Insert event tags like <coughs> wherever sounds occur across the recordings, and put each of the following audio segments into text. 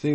We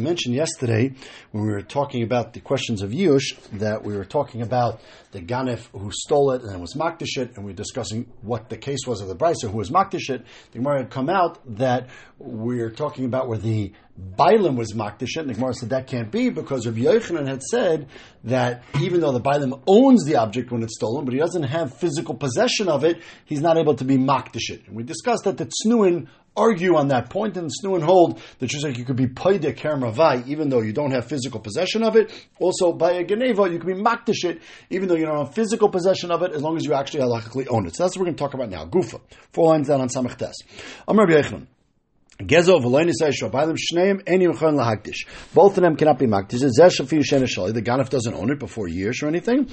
mentioned yesterday when we were talking about the questions of Yush that we were talking about the Ganef who stole it and was Makdishit, and we were discussing what the case was of the Brisa who was Makdishit. The Gemara had come out that we are talking about where the Bailam was Makdishit, and the Gemara said that can't be because of Yochanan had said that even though the Bailam owns the object when it's stolen, but he doesn't have physical possession of it, he's not able to be Makdishit. And we discussed that the Tznuin argue on that point and Tznuin hold that just like you could be paida kermavai even though you don't have physical possession of it. Also by a geneva you can be makdish even though you don't have physical possession of it as long as you actually halachically own it. So that's what we're going to talk about now. Gufa. Four lines down on Samach Tes. Gezo shneim lahakdish. Both of them cannot be makdish. The ganef doesn't own it before years or anything. And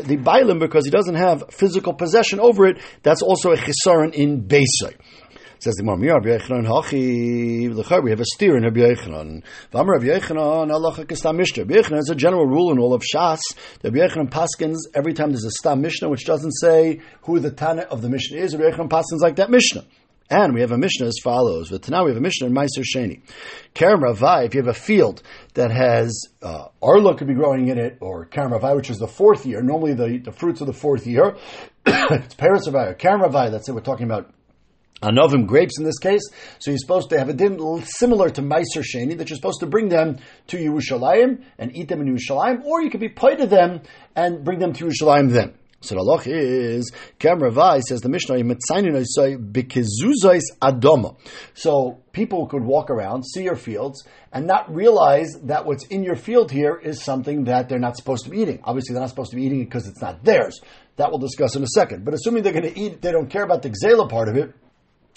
the bailim, because he doesn't have physical possession over it, that's also a chisaron in Beisai. Says the Gemara, Rabbi Yechanan hachi We have a steer in Rabbi Yechanan. V'amar Rabbi Yechanan mishnah. Rabbi Yechanan a general rule in all of Shas. Rabbi Yechanan paskins every time there's a stam mishnah which doesn't say who the tana of the mishnah is. Rabbi Yechanan paskins like that mishnah. And we have a Mishnah as follows. But now we have a Mishnah in Meiser Sheni. Kerem Ravai, if you have a field that has uh, Arla could be growing in it, or Kerem Ravai, which is the fourth year, normally the, the fruits of the fourth year, <coughs> it's Paris Ravai or Kerem Ravai, that's it, we're talking about Anovim grapes in this case, so you're supposed to have a din similar to Meiser Sheni that you're supposed to bring them to Yerushalayim and eat them in Yerushalayim, or you could be paid to them and bring them to Yerushalayim then. So the loch is Kamravai says the Mishnah. So people could walk around, see your fields, and not realize that what's in your field here is something that they're not supposed to be eating. Obviously, they're not supposed to be eating it because it's not theirs. That we'll discuss in a second. But assuming they're going to eat, they don't care about the Xela part of it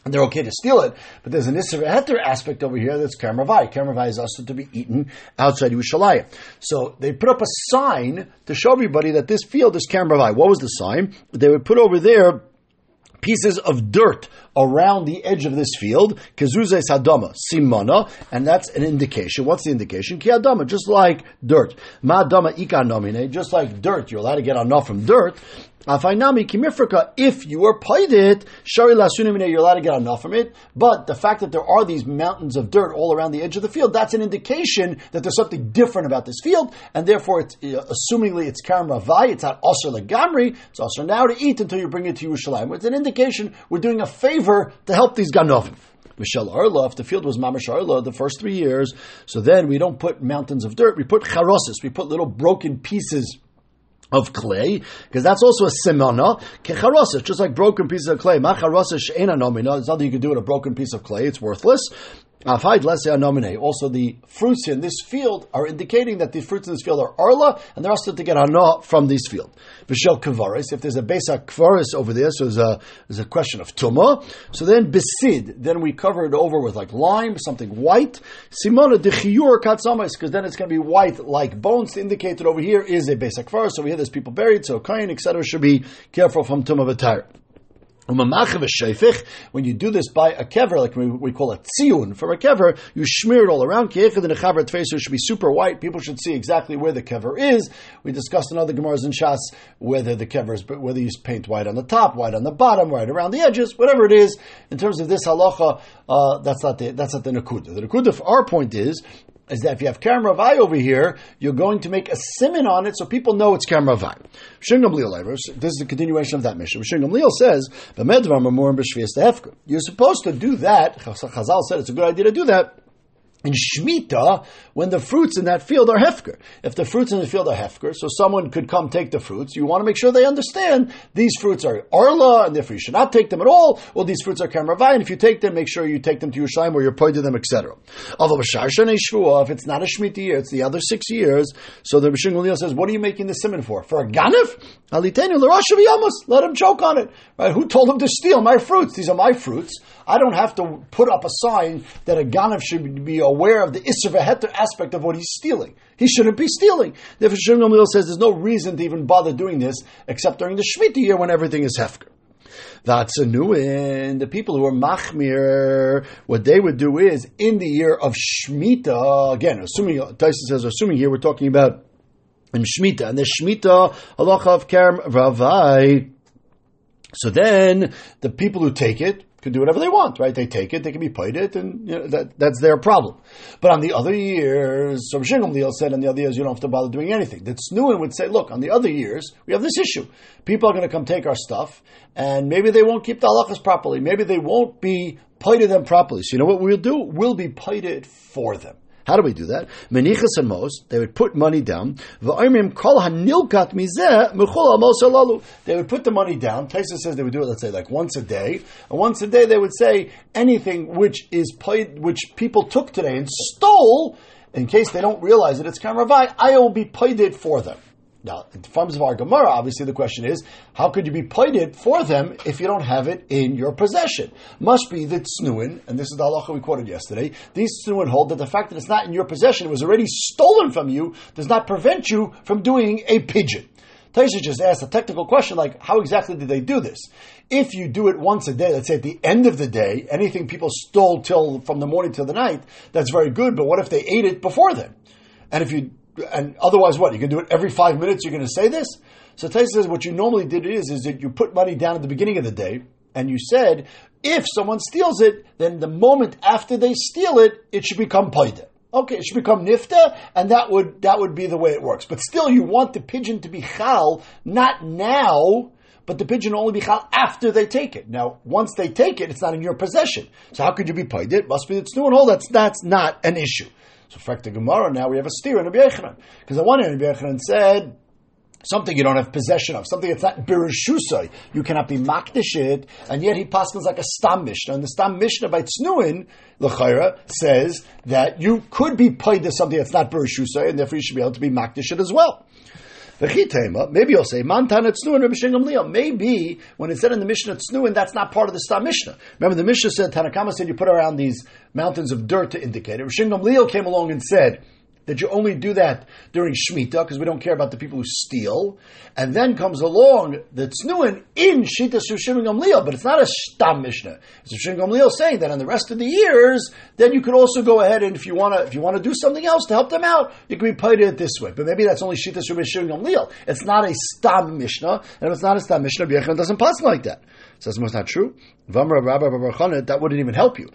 and they're okay to steal it, but there's an Isra Heter aspect over here that's Kamravai. Kamravai is also to be eaten outside Yerushalayim. So they put up a sign to show everybody that this field is Kamravai. What was the sign? They would put over there pieces of dirt around the edge of this field, kezuzes hadama, simana, and that's an indication. What's the indication? Ki hadama, just like dirt. Ma hadama ika nomine, just like dirt, you're allowed to get enough from dirt. Afainami kimifrika, if you were paid it, shari lasunimine, you're allowed to get enough from it. But the fact that there are these mountains of dirt all around the edge of the field, that's an indication that there's something different about this field, and therefore, it's, uh, assumingly, it's karamavai, it's not osir legamri, it's osir now to eat until you bring it to Yerushalayim. It's an indication we're doing a favor to help these ganovim. Michelle Arla, if the field was Mamash Arla the first three years, so then we don't put mountains of dirt, we put charosis, we put little broken pieces of clay, because that's also a simona, kecharosis, just like broken pieces of clay. Macharosis she'ena nomina, there's nothing you can do with a broken piece of clay, it's worthless. Also, the fruits in this field are indicating that the fruits in this field are arla, and they're also to get hana from this field. Vishel kavaris, if there's a besa kvaris over there, so there's a, there's a question of tuma. So then besid, then we cover it over with like lime, something white. Simona de chiyur katzamas, because then it's going to be white like bones. Indicated over here is a besa kvaris, so we have there's people buried, so kain, etc. should be careful from tuma v'tayr. When you do this by a kever, like we, call it tzion for a kever, you smear it all around. It should be super white. People should see exactly where the kever is. We discussed in other gemaras and shas whether the kever is, whether you paint white on the top, white on the bottom, white around the edges, whatever it is. In terms of this halacha, uh, that's not the that's not the nakuda. The nakuda our point is is that if you have Karam Ravai over here, you're going to make a simon on it so people know it's Karam Ravai. This is the continuation of that mission. Shingam Leal says, You're supposed to do that. Chazal said it's a good idea to do that in Shemitah, when the fruits in that field are hefker. If the fruits in the field are hefker, so someone could come take the fruits, you want to make sure they understand these fruits are arla, and therefore you should not take them at all, or these fruits are kamravai, and if you take them, make sure you take them to Yerushalayim where you're pointing them, etc. If it's not a Shemitah year, it's the other six years, so the Rishon Gamliel says, what are you making the simon for? For a ganif? Let him choke on it. Right? Who told him to steal my fruits? These are my fruits. I don't have to put up a sign that a ganif should be aware of the Isser aspect of what he's stealing. He shouldn't be stealing. Therefore, Shem Gamliel says there's no reason to even bother doing this except during the Shemitah year when everything is Hefker. That's a new one. The people who are machmir, what they would do is in the year of Shemitah, again, assuming, Tyson says, assuming here we're talking about in Shemitah, and the Shemitah, Allah of Kerem Ravai, so then the people who take it, Can do whatever they want, right? They take it, they can be paid it, and you know, that, that's their problem. But on the other years, so Shingam Leal said, on the other years, you don't have to bother doing anything. That Snuin would say, look, on the other years, we have this issue. People are going to come take our stuff, and maybe they won't keep the halachas properly. Maybe they won't be paid them properly. So you know what we'll do? We'll be paid for them. How do we do that? Menichas and most, they would put money down. They would put the money down. Taisa says they would do it, let's say, like once a day. And once a day they would say anything which is paid, which people took today and stole, in case they don't realize it, it's Kamravai, I will be paid it for them. Now, in terms of our Gemara, obviously the question is, how could you be paid for them if you don't have it in your possession? Must be that Snuin, and this is the halacha we quoted yesterday, these Snuin hold that the fact that it's not in your possession, it was already stolen from you, does not prevent you from doing a pigeon. Taisha just asked a technical question like, how exactly did they do this? If you do it once a day, let's say at the end of the day, anything people stole till from the morning till the night, that's very good, but what if they ate it before then? And if you and otherwise what? You can do it every five minutes. You're going to say this. So Taisa says what you normally did is is that you put money down at the beginning of the day, and you said if someone steals it, then the moment after they steal it, it should become paida. Okay, it should become nifta, and that would that would be the way it works. But still, you want the pigeon to be chal, not now, but the pigeon only be chal after they take it. Now, once they take it, it's not in your possession. So how could you be paid? It must be it's new and all. That's that's not an issue. So, fact, the Gemara now we have a steer in Rabbi Yechanan because the one hand, Rabbi Yechanan said something you don't have possession of, something that's not birishusai, you cannot be makdish it, and yet he passes like a stam mishnah. And the stam mishnah by Tznuin, L'chaira, says that you could be paid to something that's not birishusai, and therefore you should be able to be makdish it as well. Uh, maybe you'll say, Mantana Tznuin Rabbi Gamliel. Maybe when it said in the Mishnah Tznuin, that's not part of the Stam Mishnah. Remember the Mishnah said, Tanakama said you put around these mountains of dirt to indicate it. Rabbi Gamliel came along and said, that you only do that during Shemitah because we don't care about the people who steal. And then comes along the Tznuin in Shita Shushin Gamliel, but it's not a Stam Mishnah. It's Shushin Gamliel saying that on the rest of the years, then you could also go ahead and if you want to if you want to do something else to help them out, you can be paid it this way. But maybe that's only Shita Shushin Gamliel. It's not a Stam Mishnah, and if it's not a Stam Mishnah, B'yechan doesn't pass like that. Says so that's not true. That wouldn't even help you.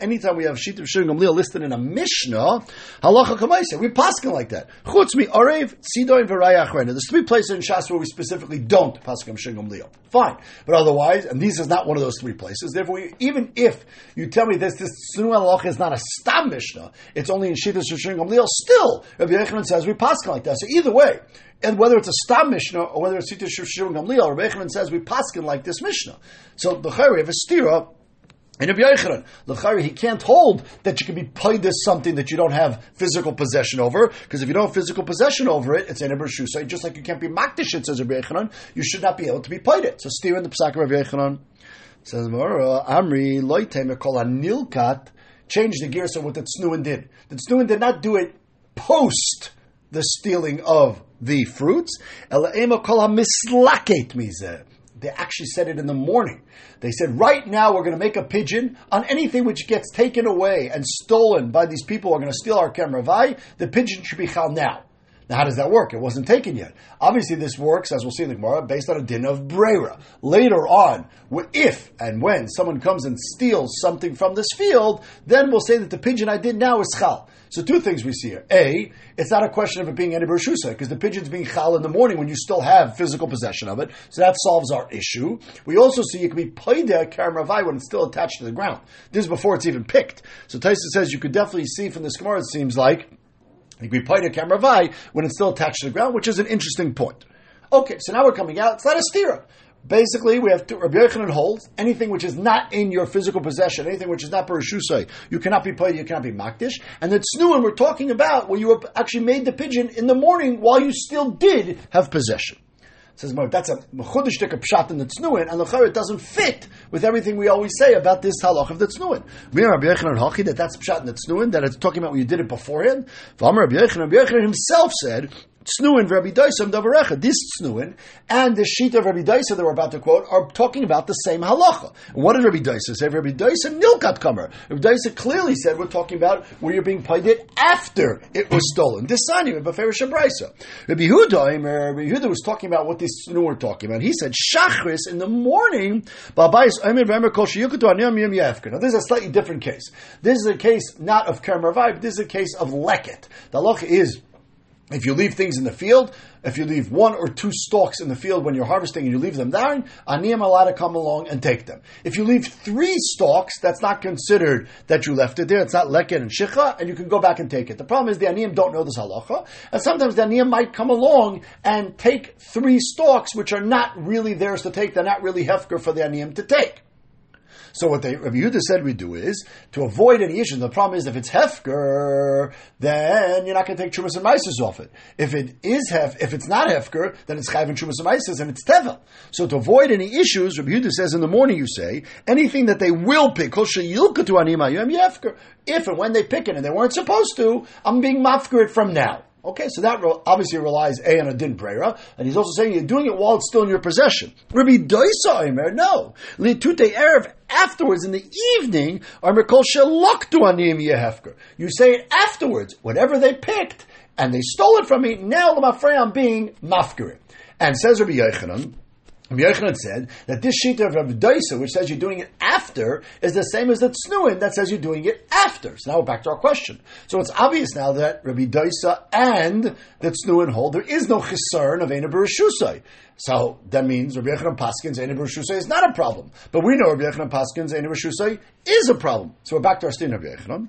Anytime we have Shita Shir Gamliel listed in a Mishnah, halacha kamaisa, we paskin like that. Chutz mi arev sidoin v'rayach There's three places in Shas where we specifically don't paskin Shir Gamliel. Fine, but otherwise, and this is not one of those three places. Therefore, even if you tell me this this Sunu halacha is not a stam Mishnah, it's only in Shita Shir Gamliel. Still, Rabbi Yechanan says we paskin like that. So either way and whether it's a stam mishnah or whether it's Sita Shivim Gamliel, Rabbi Yechanan says we paskin like this mishnah. So the chayri of a stira. And Rabbi the L'chari, he can't hold that you can be paid this something that you don't have physical possession over, because if you don't have physical possession over it, it's an Shusa. Just like you can't be Makdish, it says Rabbi Yechanan, you should not be able to be paid it. So steer in the Pesach of Rabbi Yechanan. Says Amri, Loitem, call a Nilkat, change the gears of what the Tznuin did. The Tznuin did not do it post the stealing of the fruits. They actually said it in the morning. They said, right now we're going to make a pigeon on anything which gets taken away and stolen by these people who are going to steal our kemravai. The pigeon should be chal now. Now, how does that work? It wasn't taken yet. Obviously, this works, as we'll see in the Gemara, based on a din of brera. Later on, if and when someone comes and steals something from this field, then we'll say that the pigeon I did now is chal. So two things we see here. A, it's not a question of it being any bershusa, because the pigeon's being chal in the morning when you still have physical possession of it. So that solves our issue. We also see it can be paida karamravai when it's still attached to the ground. This is before it's even picked. So Taisa says you could definitely see from this Gemara, it seems like, it can be paida karamravai when it's still attached to the ground, which is an interesting point. Okay, so now we're coming out. It's not a stira. Basically, we have to, Rabbi Yochanan holds anything which is not in your physical possession, anything which is not Bereshusai, you cannot be paid, you cannot be makdish. And the tznuin we're talking about, where you actually made the pigeon in the morning while you still did have possession. Says Mark, that's a mechudish a pshat in the tznuin, and the it doesn't fit with everything we always say about this halach of the tznuin. We Rabbi Yochanan Hachi that that's pshat in the tznuin, that it's talking about when you did it beforehand. Rabbi Yochanan, Rabbi Yochanan himself said Snuin Rabbi Daisa Davarecha. This Snuin and the sheet of Rabbi Daisa that we're about to quote are talking about the same halacha. what did Rabbi Daisa say? Rabbi Daisa Nilkat Kamer. Rabbi Daisa clearly said we're talking about where you're being paid it after it was stolen. Disani Beferish Shabraisa. Rabbi Huda, Rabbi Huda was talking about what this Snuin were talking about. He said Shachris in the morning. Now this is a slightly different case. This is a case not of Kerem but this is a case of Leket. The halacha is if you leave things in the field, if you leave one or two stalks in the field when you're harvesting and you leave them there, ani am allowed to come along and take them. If you leave three stalks, that's not considered that you left it there. It's not leket and shicha, and you can go back and take it. The problem is the aniyim don't know this halacha, and sometimes the aniyim might come along and take three stalks which are not really theirs to take. They're not really hefker for the aniyim to take. So what they, Rabbi Yehuda said we do is to avoid any issues. The problem is if it's hefker, then you're not going to take trumas and meises off it. If it is hef, if it's not hefker, then it's chayv and trumas and meises and it's tevel. So to avoid any issues, Rabbi Yehuda says in the morning you say anything that they will pick. If and when they pick it and they weren't supposed to, I'm being mafker it from now. Okay, so that obviously relies A on a din brera, and he's also saying you're doing it while it's still in your possession. Rabbi Doisa Imer, no. Litute Erev, afterwards in the evening, Imer Kol Sheloktu Anim Yehefker. You say it afterwards, whatever they picked, and they stole it from me, now Lamafrei I'm being mafker. And says Rabbi Yochanan, Yochanan said that this sheet of Rabbi Daisa, which says you're doing it after, is the same as the Tznuin that says you're doing it after. So now we're back to our question. So it's obvious now that Rabbi Daisa and the Tznuin hold there is no chisarn of Eina Bereshusai. So that means Rabbi Yochanan Paskins Eina Bereshusai is not a problem. But we know Rabbi Yochanan Paskins Eina Bereshusai is a problem. So we're back to our stin Rabbi Yochanan.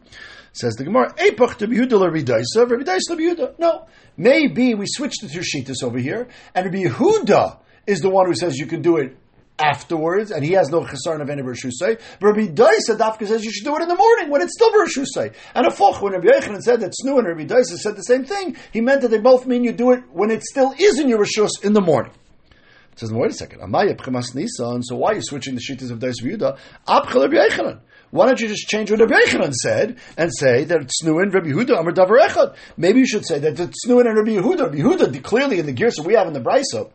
Says the Gemara, Epach to Rabbi Daisa, Rabbi Daisa. No. Maybe we switched the two sheetas over here, and Rabbi Yehuda is the one who says you can do it afterwards, and he has no chesarn of any bershusay. Rabbi Daisa Dafka says you should do it in the morning when it's still bershusay. And a foch when Rabbi Yochanan said that Snu and Rabbi Daisa said the same thing, he meant that they both mean you do it when it still is in your rishus in the morning. It says, wait a second. So why are you switching the shittas of Dais Yehuda? Rabbi Why don't you just change what Rabbi Yechanan said and say that it's Snuin Rabbi Yehuda Amar Davar Echad? Maybe you should say that it's Snuin and Rabbi Yehuda. Rabbi Yehuda clearly in the gears that we have in the Brisa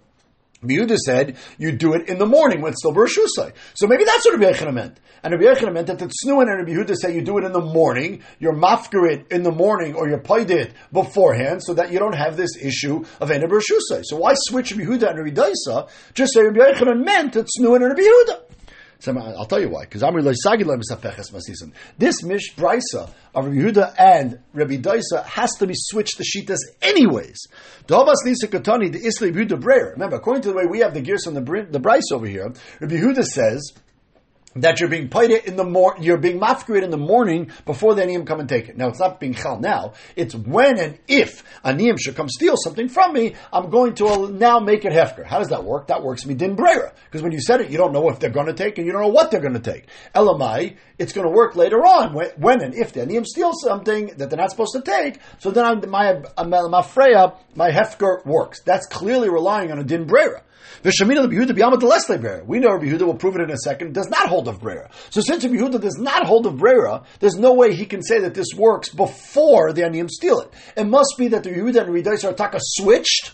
Yehuda said you do it in the morning when it's still Bereshusai. So maybe that's what Rabbi Yechina meant. And Rabbi Yechina meant that the Tznuin and Rabbi Yehuda say you do it in the morning, you're mafker it in the morning, or you're paid it beforehand, so that you don't have this issue of Ena Bereshusai. So why switch Rabbi Yehuda and Rabbi Daisa? Just say Rabbi Yechina meant that Tznuin and Rabbi Yehuda. So I'll tell you why. Because I'm really masisin. This mish brisa of Rabbi Yehuda and Rabbi Daisa has to be switched to shitas anyways. Dobas nisa katani the isli Yehuda. Remember, according to the way we have the gears on the the brisa over here, Rabbi Yehuda says that you're being paid in the mor- you're being mafkrid in the morning before the aniyim come and take it. Now it's not being chal now. It's when and if aniyim should come steal something from me, I'm going to uh, now make it hefker. How does that work? That works me din brera. Because when you said it, you don't know if they're going to take and you don't know what they're going to take. Elamai, it's going to work later on when, and if the aniyim steal something that they're not supposed to take. So then I'm, my my freya, my hefker works. That's clearly relying on a din brera. We know Rabbi Yehuda will prove it in a second, does not hold of Brera. So since Rabbi Yehuda does not hold of Brera, there's no way he can say that this works before the Aniyim steal it. It must be that the Yehuda and Rabbi Daisa are taka switched,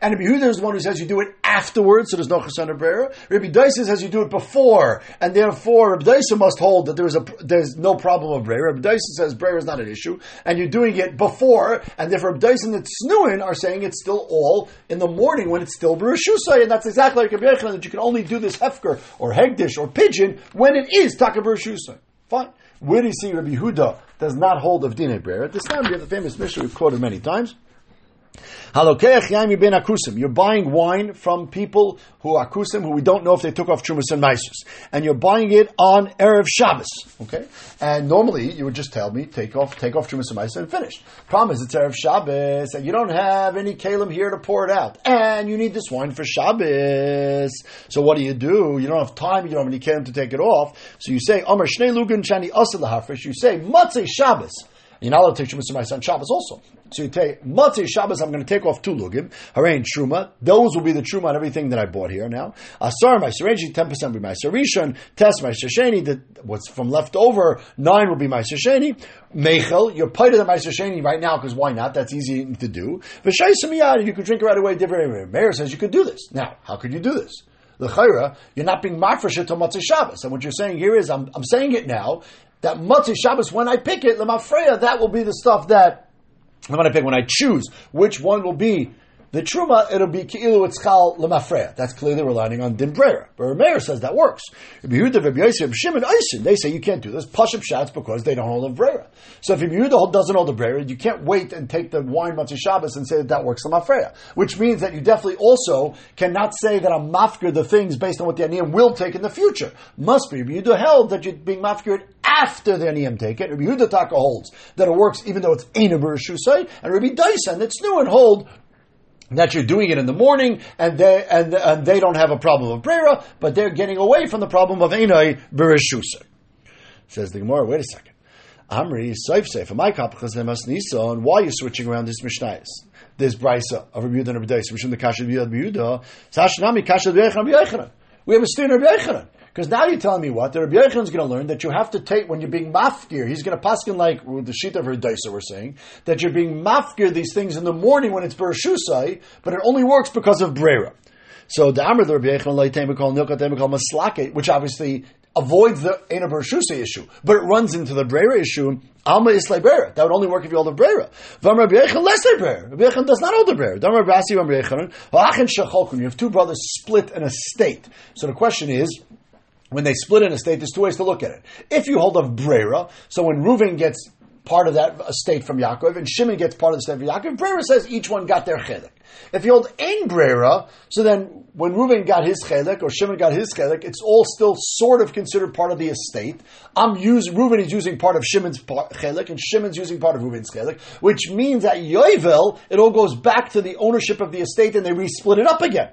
and Rabbi Yehuda is the one who says you do it afterwards, so there's no chasana brera. Rabbi Daisa says you do it before, and therefore Rabbi Daisa must hold that there is a there's no problem of brera. Rabbi Daisa says brera is not an issue, and you're doing it before, and therefore Rabbi Daisa and Tznuin are saying it's still all in the morning when it's still bereshusay, and that's exactly like Rabbi Yechon, that you can only do this hefker or hegdish or pigeon when it is taka bereshusay. Fine. Where do you see Rabbi Yehuda does not hold of dinei brera? At this time, we have the famous mission we've quoted many times. You're buying wine from people who are akusim, who we don't know if they took off trumas and maisus, and you're buying it on erev Shabbos. Okay, and normally you would just tell me take off, take off trumas and maisus and finish. Problem is it's erev Shabbos, and you don't have any kalim here to pour it out, and you need this wine for Shabbos. So what do you do? You don't have time. You don't have any kalim to take it off. So you say Amar Shnei Lugan Shani Asal You say Matzei Shabbos You're not allowed to take Semaisa on Shabbos also. So you take Matzah Shabbos, I'm going to take off two lugim, Harain Truma. Those will be the Truma on everything that I bought here now. Asar Meiser Reji, 10% will be Meiser Rishon, Tes Meiser Sheni, what's from left over, 9 will be Meiser Sheni. Mechel, you're of the Meiser Sheni right now because why not? That's easy to do. V'shai Samiyad, you could drink it right away. Different. Mayor says you could do this. Now, how could you do this? The chayra, you're not being mafresh to Matzah Shabbos. And what you're saying here is, I'm, I'm saying it now, that Matzah Shabbos, when I pick it, Lemafreya, that will be the stuff that I'm going to pick when I choose which one will be the truma, it'll be ki'ilu etzchal lemafreya. That's clearly relying on dimbrera. But Rameir says that works. They say you can't do this. Pashup shots because they don't hold the brera. So if Yehuda doesn't hold the brera, you can't wait and take the wine matzah Shabbos and say that that works lemafreya. Which means that you definitely also cannot say that I'm mafkir the things based on what the aniyim will take in the future. Must be Yehuda held that you're being mafkir after the aniyim take it. Rabbi Yehuda Taka holds that it works even though it's Eina Shusay, and Rabbi Dyson that's new and hold that you're doing it in the morning and they and, and they don't have a problem of brera, but they're getting away from the problem of enai bereshusa. Says the Gemara, wait a second. Amri Saif Saif, my kapachas nisa, and why are you switching around this mishnayis? This brisa of Rabbi Yehuda and Rabbi Dais, in the kasha Rabbi Yehuda, Sashnami kasha Rabbi. We have a in Rabbi. Because now you're telling me what? The Rabbi is going to learn that you have to take, when you're being mafkir, he's going to paskin like with the sheet of her daisa we're saying, that you're being mafkir these things in the morning when it's bereshusai, but it only works because of brera. So the Amr the Rabbi Yechon leitem call nilkatem call maslake, which obviously avoids the Ena Bereshusai issue, but it runs into the brera issue. Alma is brera. That would only work if you hold the brera. Vam Rabbi Yechon less brera. Rabbi Yechon does not hold the brera. Dam Rabbi Asi Vam Yechon. You have two brothers split an estate. So the question is, when they split an estate, there's two ways to look at it. If you hold of Brera, so when Reuven gets part of that estate from Yaakov, and Shimon gets part of the estate from Yaakov, Brera says each one got their chelik. If you hold Ein Brera, so then when Reuven got his chelik, or Shimon got his chelik, it's all still sort of considered part of the estate. I'm Reuven is using part of Shimon's chelik, and Shimon's using part of Reuven's chelik, which means that Yovel, it all goes back to the ownership of the estate, and they re-split it up again.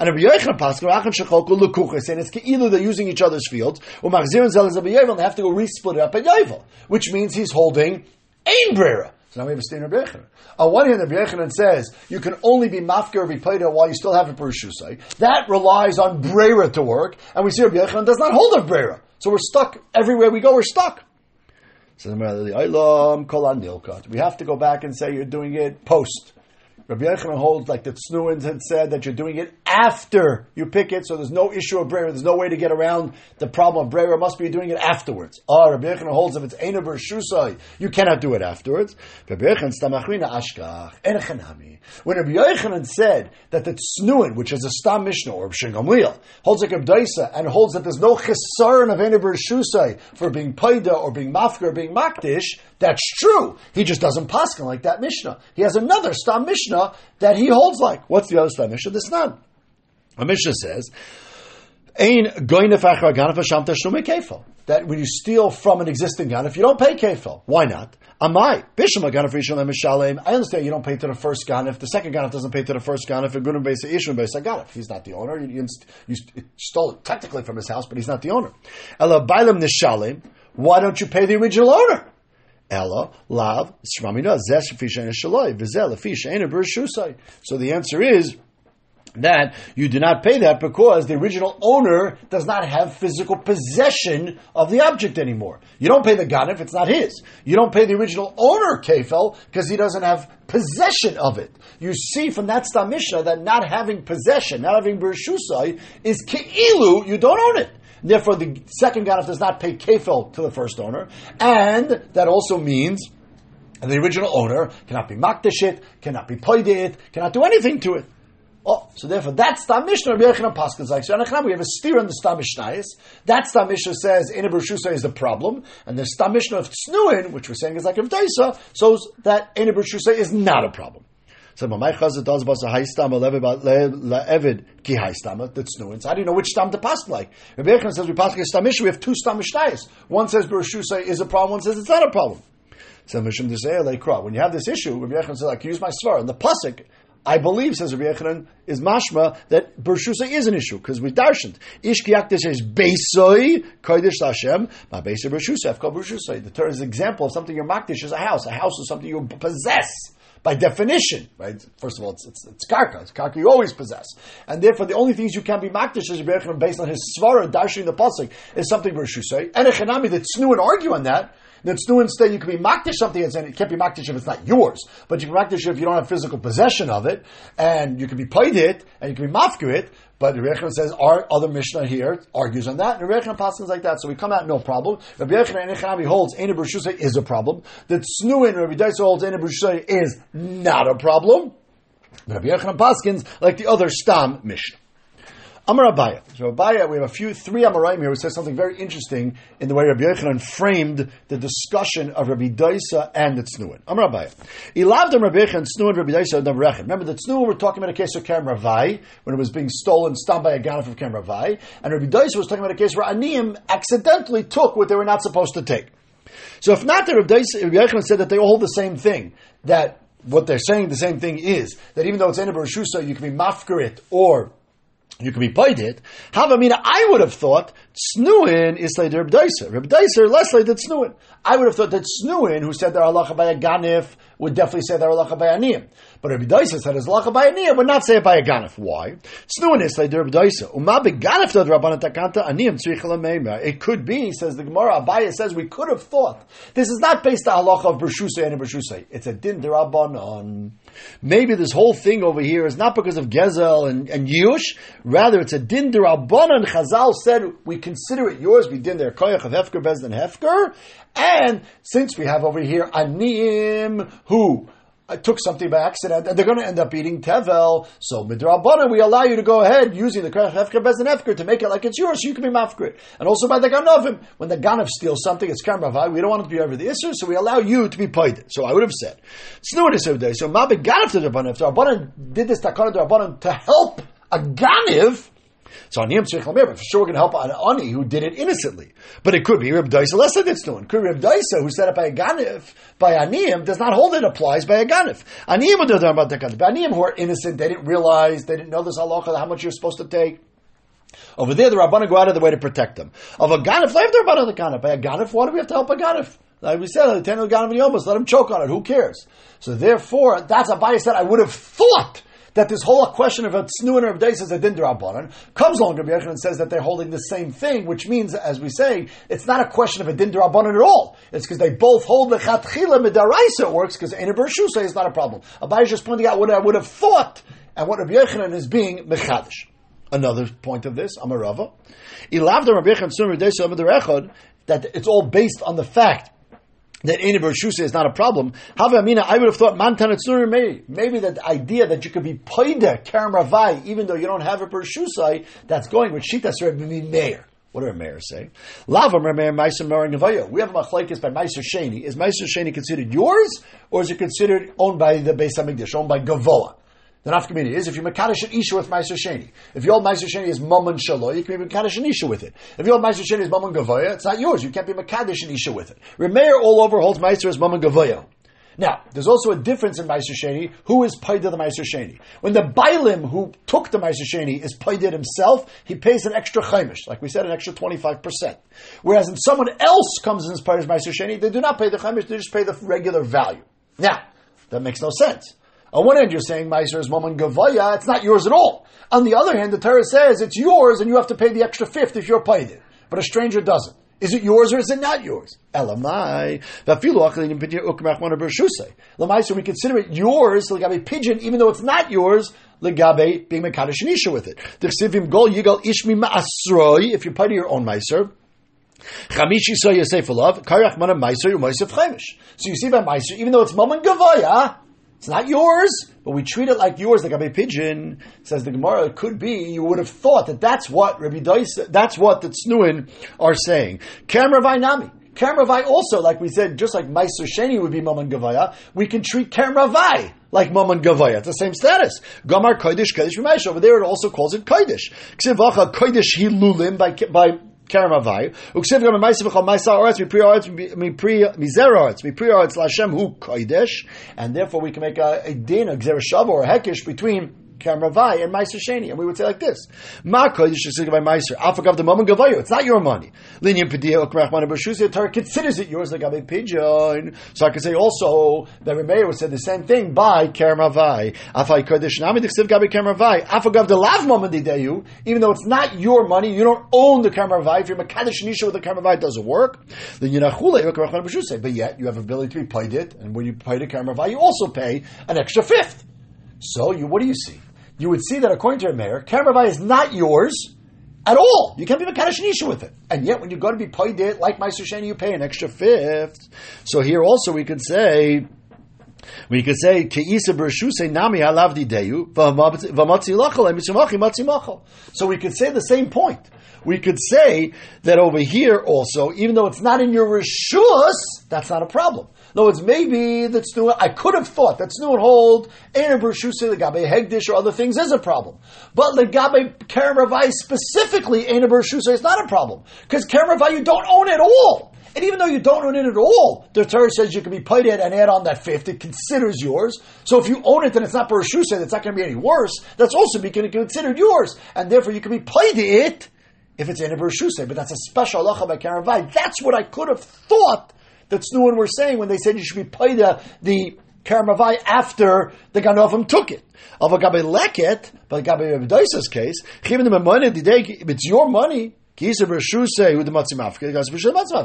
And Rabbi Yochanan Pascal, Achan Shecholku Lekuchas, and it's either they're using each other's fields, or Machzir and Zelaz Yovel, they have to go re-split it up at Yovel, which means he's holding Ein Brera. So now we have a stain Rabbi. On one hand, Rabbi Yochanan says you can only be mafker or Playda while you still have a Perushusai. That relies on Brera to work, and we see Rabbi Yochanan does not hold of Brera. So we're stuck everywhere we go. We're stuck. So we have to go back and say you're doing it post. Rabbi Yochanan holds like the Tznuins had said that you're doing it after you pick it, so there's no issue of brera. There's no way to get around the problem of brera. Must be doing it afterwards. Ah, Rabbi Yochanan holds if it's Eina Shusai, you cannot do it afterwards. Rabbi enechanami. When Rabbi Yochanan said that the Tznuin, which is a Stam Mishnah or Shingamliel, holds like Abdaisa and holds that there's no chesaron of Eina Shusai for being paida or being mafka or being makdish, that's true. He just doesn't paskin like that Mishnah. He has another Stam Mishnah that he holds like. What's the other Stam Mishnah? This none. A Mishnah says, that when you steal from an existing gun, if you don't pay kefil, why not? Amai, bishma ganif rishon mishalem. I understand you don't pay to the first gun if the second gun doesn't pay to the first gun if a good base issue base if he's not the owner. You, you, stole it technically from his house, but he's not the owner. Why don't you pay the original owner? Ella, lav, So the answer is that you do not pay that because the original owner does not have physical possession of the object anymore. You don't pay the gan if it's not his. You don't pay the original owner kefel because he doesn't have possession of it. You see from that Stam Mishnah that not having possession, not having bershusai, is keilu, you don't own it. Therefore, the second ganef does not pay kefil to the first owner, and that also means the original owner cannot be makdashit, cannot be poidit, cannot do anything to it. Oh, so therefore, that's the Mishnah. Rabbi Yochanan Paschal like. We have a steer in the Stam. That Stam Mishnah says in Shusa is the problem, and the Stam Mishnah of Tsnuin, which we're saying is like of Daisa, shows that in Shusa is not a problem. So my chazit does basa haistam le'evid ki haistam. That's nuance. How do you know which stam to pass like? Rabbi Yechon says we pass like stam We have two stam mishnayos. One says berushusa is a problem. One says it's not a problem. So Mishum When you have this issue, Rabbi Yechon says, "I can use my svar." And the pasuk I believe, says Rabbi Yechanan, is mashma that Bershusa is an issue because we darshaned. Ish kiyaktish is beisoi kodesh Hashem ma beisoi Bershusa efkal Bershusa. The Torah is an example of something you're makdish is a house. A house is something you possess by definition, right? First of all, it's, it's, it's karka. It's karka you always possess. And therefore, the only things you can be makdish is based on his svara, darshan the pasuk, is something Bershusay. And a chanami that Snu and argue on that, then Snu instead you can be makdish something and say it can't be makdish if it's not yours, but you can makdish if you don't have physical possession of it, and you can be paid it, and you can be mafkir it, but Rabbi says our other Mishnah here argues on that, Rabbi Yechon passes like that. So we come out no problem. Rabbi Yechon and Echanavi holds Ena Bershusay is a problem. That Snuin Rabbi Daisa holds Ena Bershusay is not a problem. Rabbi Yechon Paskins like the other Stam Mishnah. Amar Abaya. So Abaya, we have a few, three Amoraim here who says something very interesting in the way Rabbi Yochanan framed the discussion of Rabbi Daisa and the Tznuin. Amar Abaya. Ilavdam Rabbi Yochanan, Tznuin, Rabbi Daisa, and Navrechet. Remember the Tznuin, we're talking about a case of Kem Ravai, when it was being stolen, stomped by a ganif of Kem Ravai, and Rabbi Daisa was talking about a case where Aniyim accidentally took what they were not supposed to take. So if not Rabbi, Rabbi Yochanan said that they all hold the same thing, that what they're saying the same thing is, that even though it's Eneber Shusa, you can be mafkarit or you can be paid it. Havamina, I would have thought Snuin is like Reb Daiser. Reb Daiser less like Snuin. I would have thought that Snuin, who said that Allah by a ganif, would definitely say that Allah by a. But Rabbi Daisa said his lacha by a niyam would not say it by a ganif. Why? Like Rabbi Daisa. It could be, says the Gemara. Abaya says we could have thought this is not based on halacha of bershusay and bershusay. It's a din on. Maybe this whole thing over here is not because of Gezel and, and Yush, rather it's a din and Chazal said we consider it yours, we din there koyach of Hefker, Bezdin Hefker, and since we have over here Anim, who I took something by accident, and they're going to end up eating tevel. So midrabana, we allow you to go ahead using the hefker bez and hefker to make it like it's yours, so you can be mafkrit. And also by the ganovim, when the ganav steals something, it's kamravai. We don't want it to be over the isser, so we allow you to be paid. So I would have said, day. So mabig ganav to the rabbanim. If the rabbanim did this takana to rabbanim to help a ganiv, so Aniyim Tzrich Lamer, for sure we're going to help an Ani who did it innocently. But it could be Reb Daisa less than it's doing. Could Reb Daisa who set up by a Ganif, by Aniyim, does not hold it applies by a Ganif. Aniyim do about the Ganif. Aniyim who are innocent, they didn't realize, they didn't know this halacha, how much you're supposed to take. Over there, the Rabbana go out of the way to protect them. Of a Ganif, leave the Rabbana the Ganif. By a Ganif, why do we have to help a Ganif? Like we said, the Tenu Ganif Yomas, let him choke on it, who cares? So therefore, that's a bias that I would have thought that this whole question of a tznu and Rabbi says a din comes along Rabbi and says that they're holding the same thing, which means, as we say, it's not a question of a din at all. It's because they both hold the chatchila midaraisa works because Einer Bershusa is not a problem. Abai is just pointing out what I would have thought and what Rabbi Yechon is being mechadish. Another point of this, Amarava, that it's all based on the fact that any Bershusa is not a problem. Havamina, I would have thought Mantan maybe maybe that idea that you could be paida Karam Ravai, even though you don't have a Bershusai, that's going with Shita Rabbi Meir. What do our mayors say? Lava Meir Meiser Meir We have a machlekes by Meiser Sheni. Is Meiser Sheni considered yours, or is it considered owned by the Beis Hamikdash, owned by Gavoa? The nafkamina is if you makadosh an isha with ma'aser sheni. If your ma'aser sheni is mammon shalo, you can be makadosh an isha with it. If your ma'aser sheni is mammon gavoya, it's not yours. You can't be makadosh an isha with it. Remeir all over holds ma'aser as mammon gavoya. Now, there's also a difference in Meiser Sheni. Who is paid to the Meiser Sheni? When the Bailim who took the Meiser Sheni is paid it himself, he pays an extra chaimish, like we said, an extra 25%. Whereas if someone else comes in as part of Meiser Sheni, they do not pay the chaimish, they just pay the regular value. Now, that makes no sense. On one hand, you're saying Meiser is Mammon Gavaya, it's not yours at all. On the other hand, the Torah says it's yours and you have to pay the extra fifth if you're paid it. But a stranger doesn't. Is it yours or is it not yours? Elamai. Lamai, so we consider it yours, legabe pigeon, even though it's not yours, legabe being mekadosh nisha with it. Gol yigal ishmi ma'asroi, if you're of your own meiser. Chamishi so yosef love, karach mana meiser, chamish. So you see by meiser, even though it's mammon gavaya, it's not yours, but we treat it like yours, like a pigeon. Says the Gemara, it could be you would have thought that that's what Rabbi Dice, that's what the Tznuin are saying. Kamravai Nami. Kamravai also, like we said, just like Meiser Sheni would be Maman Gavaya, we can treat Kamravai like Maman Gavaya. It's the same status. Gamar Kodesh Kodesh. Over there it also calls it Kodesh. Ksivacha Kodesh Hilulim by, by karamavai. Uksiv gam ma'isa v'chol ma'isa aretz mipri aretz mipri mizer aretz mipri aretz l'Hashem hu kodesh, and therefore we can make a, a din, a gzerah or a hekish between Kamravai and Meiser Sheni. And we would say like this: Maka, you should by Meiser. Afagav the moment Gavayu. It's not your money. Linyan PediaOkrachman Bashus. The Torah considers it yours like a pigeon. So I could say also that Remeir would say the same thing by Kamravai. Afai Kodesh Nami Dixiv Gabi Kamravai. Afagav the Lav Dideyu. Even though it's not your money, you don't own the Kamravai. If you're Makadosh Nisha with the Kamravai, it doesn't work. Then YinachuleOkrachman Bashus. But yet you have ability to be paid it, and when you pay the Kamravai, you also pay an extra fifth. So you, what do you see? You would see that according to a mayor, Karavai is not yours at all. You can't be Makadosh Nisha with it. And yet, when you go to be paid it, like Meiser Sheni, you pay an extra fifth. So here also we could say, we could say keisa bershuse nami halavdi deyu v'matzi. So we could say the same point. We could say that over here also, even though it's not in your rishus, that's not a problem. No, it's maybe that's new. I could have thought that's new and hold Ein Bershuse Legabe Hegdish or other things is a problem, but Legabe Keren specifically Ein Bershuse is not a problem because Keren you don't own at all. And even though you don't own it at all, the Torah says you can be paid it and add on that fifth. It considers yours. So if you own it, then it's not Bereshuse. It's not going to be any worse. That's also be considered yours, and therefore you can be paid it if it's in a. But that's a special halacha by Keren That's what I could have thought that Snuin were saying when they said you should be paid the, the Karamavai after the Ganovim took it. Of a Gabe Leket, but Gabe Rebdaisa's case, it's your money,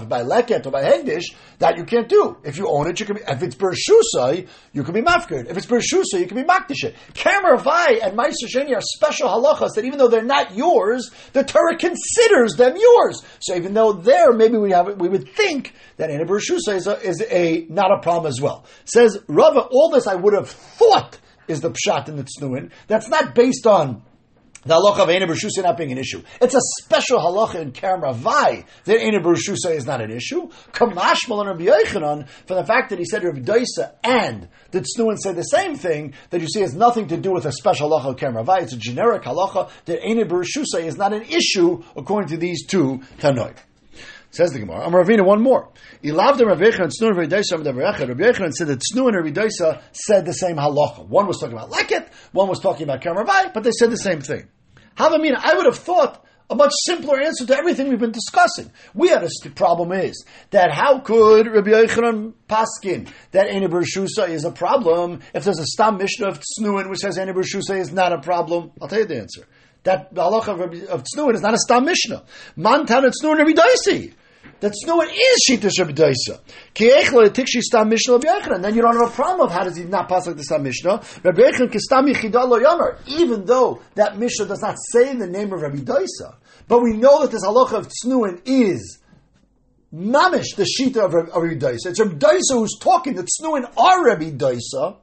by leket or by hegdish, that you can't do. If you own it, you can be, if it's bershusai, you can be mafkid. If it's bershusai, you can be makdish. Kameravai and Meiser Sheni are special halachas that even though they're not yours, the Torah considers them yours. So even though there, maybe we have, we would think that in a bershusai is a, is a, not a problem as well. Says Rava, all this I would have thought is the pshat in the tznuin. That's not based on the halacha of Eina Bershusa not being an issue. It's a special halacha in Kerem Ravai that Eina Bershusa is not an issue. Kamashmal and Rabbi Yochanan, for the fact that he said Rabbi Daisa and that Snuin said the same thing, that you see has nothing to do with a special halacha of Kerem Ravai. It's a generic halacha that Eina Bershusa is not an issue according to these two Tanoim. Says the Gemara. I'm Ravina, one more. Ilavda Rav Yechon, Tznu and Rav Rabbi Yechon said that Tznu and Rav said the same halacha. One was talking about leket, one was talking about Kamaravai, but they said the same thing. Havamina, I would have thought a much simpler answer to everything we've been discussing. We had a st- problem is that how could Rabbi Yochanan Paskin that Eni Bershusa is a problem if there's a Stam Mishnah of Tznuin which says Eni Bershusa is not a problem? I'll tell you the answer. That the halacha of, of is not a Stam Mishnah. Mantan Tznuin Rabbi Daisi that Snoah is Shita Rabbi Daisa. Kiechla Tikshi Stam Mishnah Rabbi And then you don't have a problem of how does he not pass like the Stam Mishnah. Rabbi Kistam Yichida Lo Yomer. Even though that Mishnah does not say the name of Rabbi Daisa, but we know that this halacha of Tznuin is mamish the shita of Rabbi Daisa. It's Rabbi Daisa who's talking. The Tznuin are Rabbi Daisa.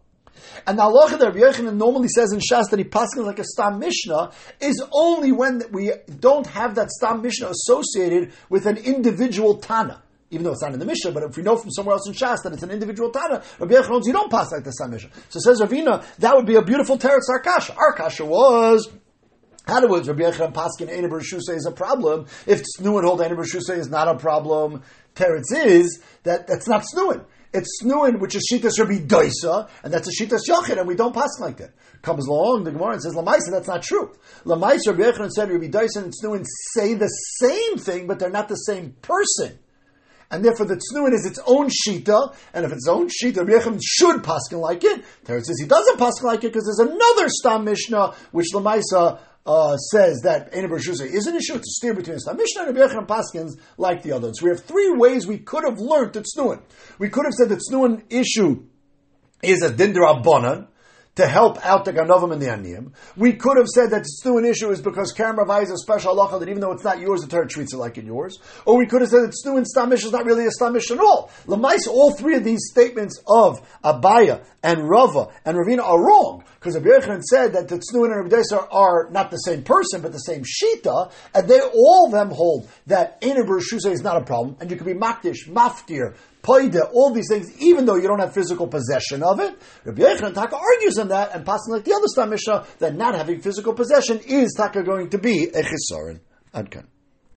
And the halacha that Rabbi normally says in Shas that he passes like a stam mishnah is only when we don't have that stam mishnah associated with an individual tana. Even though it's not in the Mishnah, but if we know from somewhere else in Shas that it's an individual Tana, Rabbi Yochanan you don't pass like the Stam Mishnah. So says Ravina, that would be a beautiful Teretz Arkasha. Arkasha was how do Rabbi Yechon Paskin Einer Bereshusay is a problem? If Snuin hold Einer Bereshusay is not a problem, Teretz is that that's not Snuin. It's Snuin, which is Shitas Rabbi Daisa, and that's a Shitas Yachid, and we don't pass like that. Comes along, the Gemara and says, Lamaisa, that's not true. Lamaisa, Rabbi Yechon said Rabbi Daisa and Snuin say the same thing, but they're not the same person. And therefore, the Tznuin is its own Shita, and if it's own Shita, Rabbi Yechon should paskin like it. Teretz says he doesn't paskin like it because there's another Stam Mishnah, which Lamaisa uh, says that Ein Bershusay is an issue. It's a steer between Stam Mishnah and Rabbi Paskins like the others. We have three ways we could have learned that Snuin. We could have said that Snuin issue is a Dindra Bonan, to help out the Ganovim and the Aniyim. We could have said that still an issue is because Karam is a special halacha that even though it's not yours, the Torah treats it like it's yours. Or we could have said that Stu and Stamish is not really a Stamish at all. Lamais, all three of these statements of Abaya and Rava and Ravina are wrong. Because Rabbi said that the Tznuin and Rabbi are not the same person, but the same Shita, and they all of them hold that Einer Shuse is not a problem, and you can be Makdish, Maftir, Poida, all these things, even though you don't have physical possession of it. Rabbi Yochanan Taka argues on that, and passing like the other Stam Mishnah, that not having physical possession is Taka going to be a Chisaron. Adkan.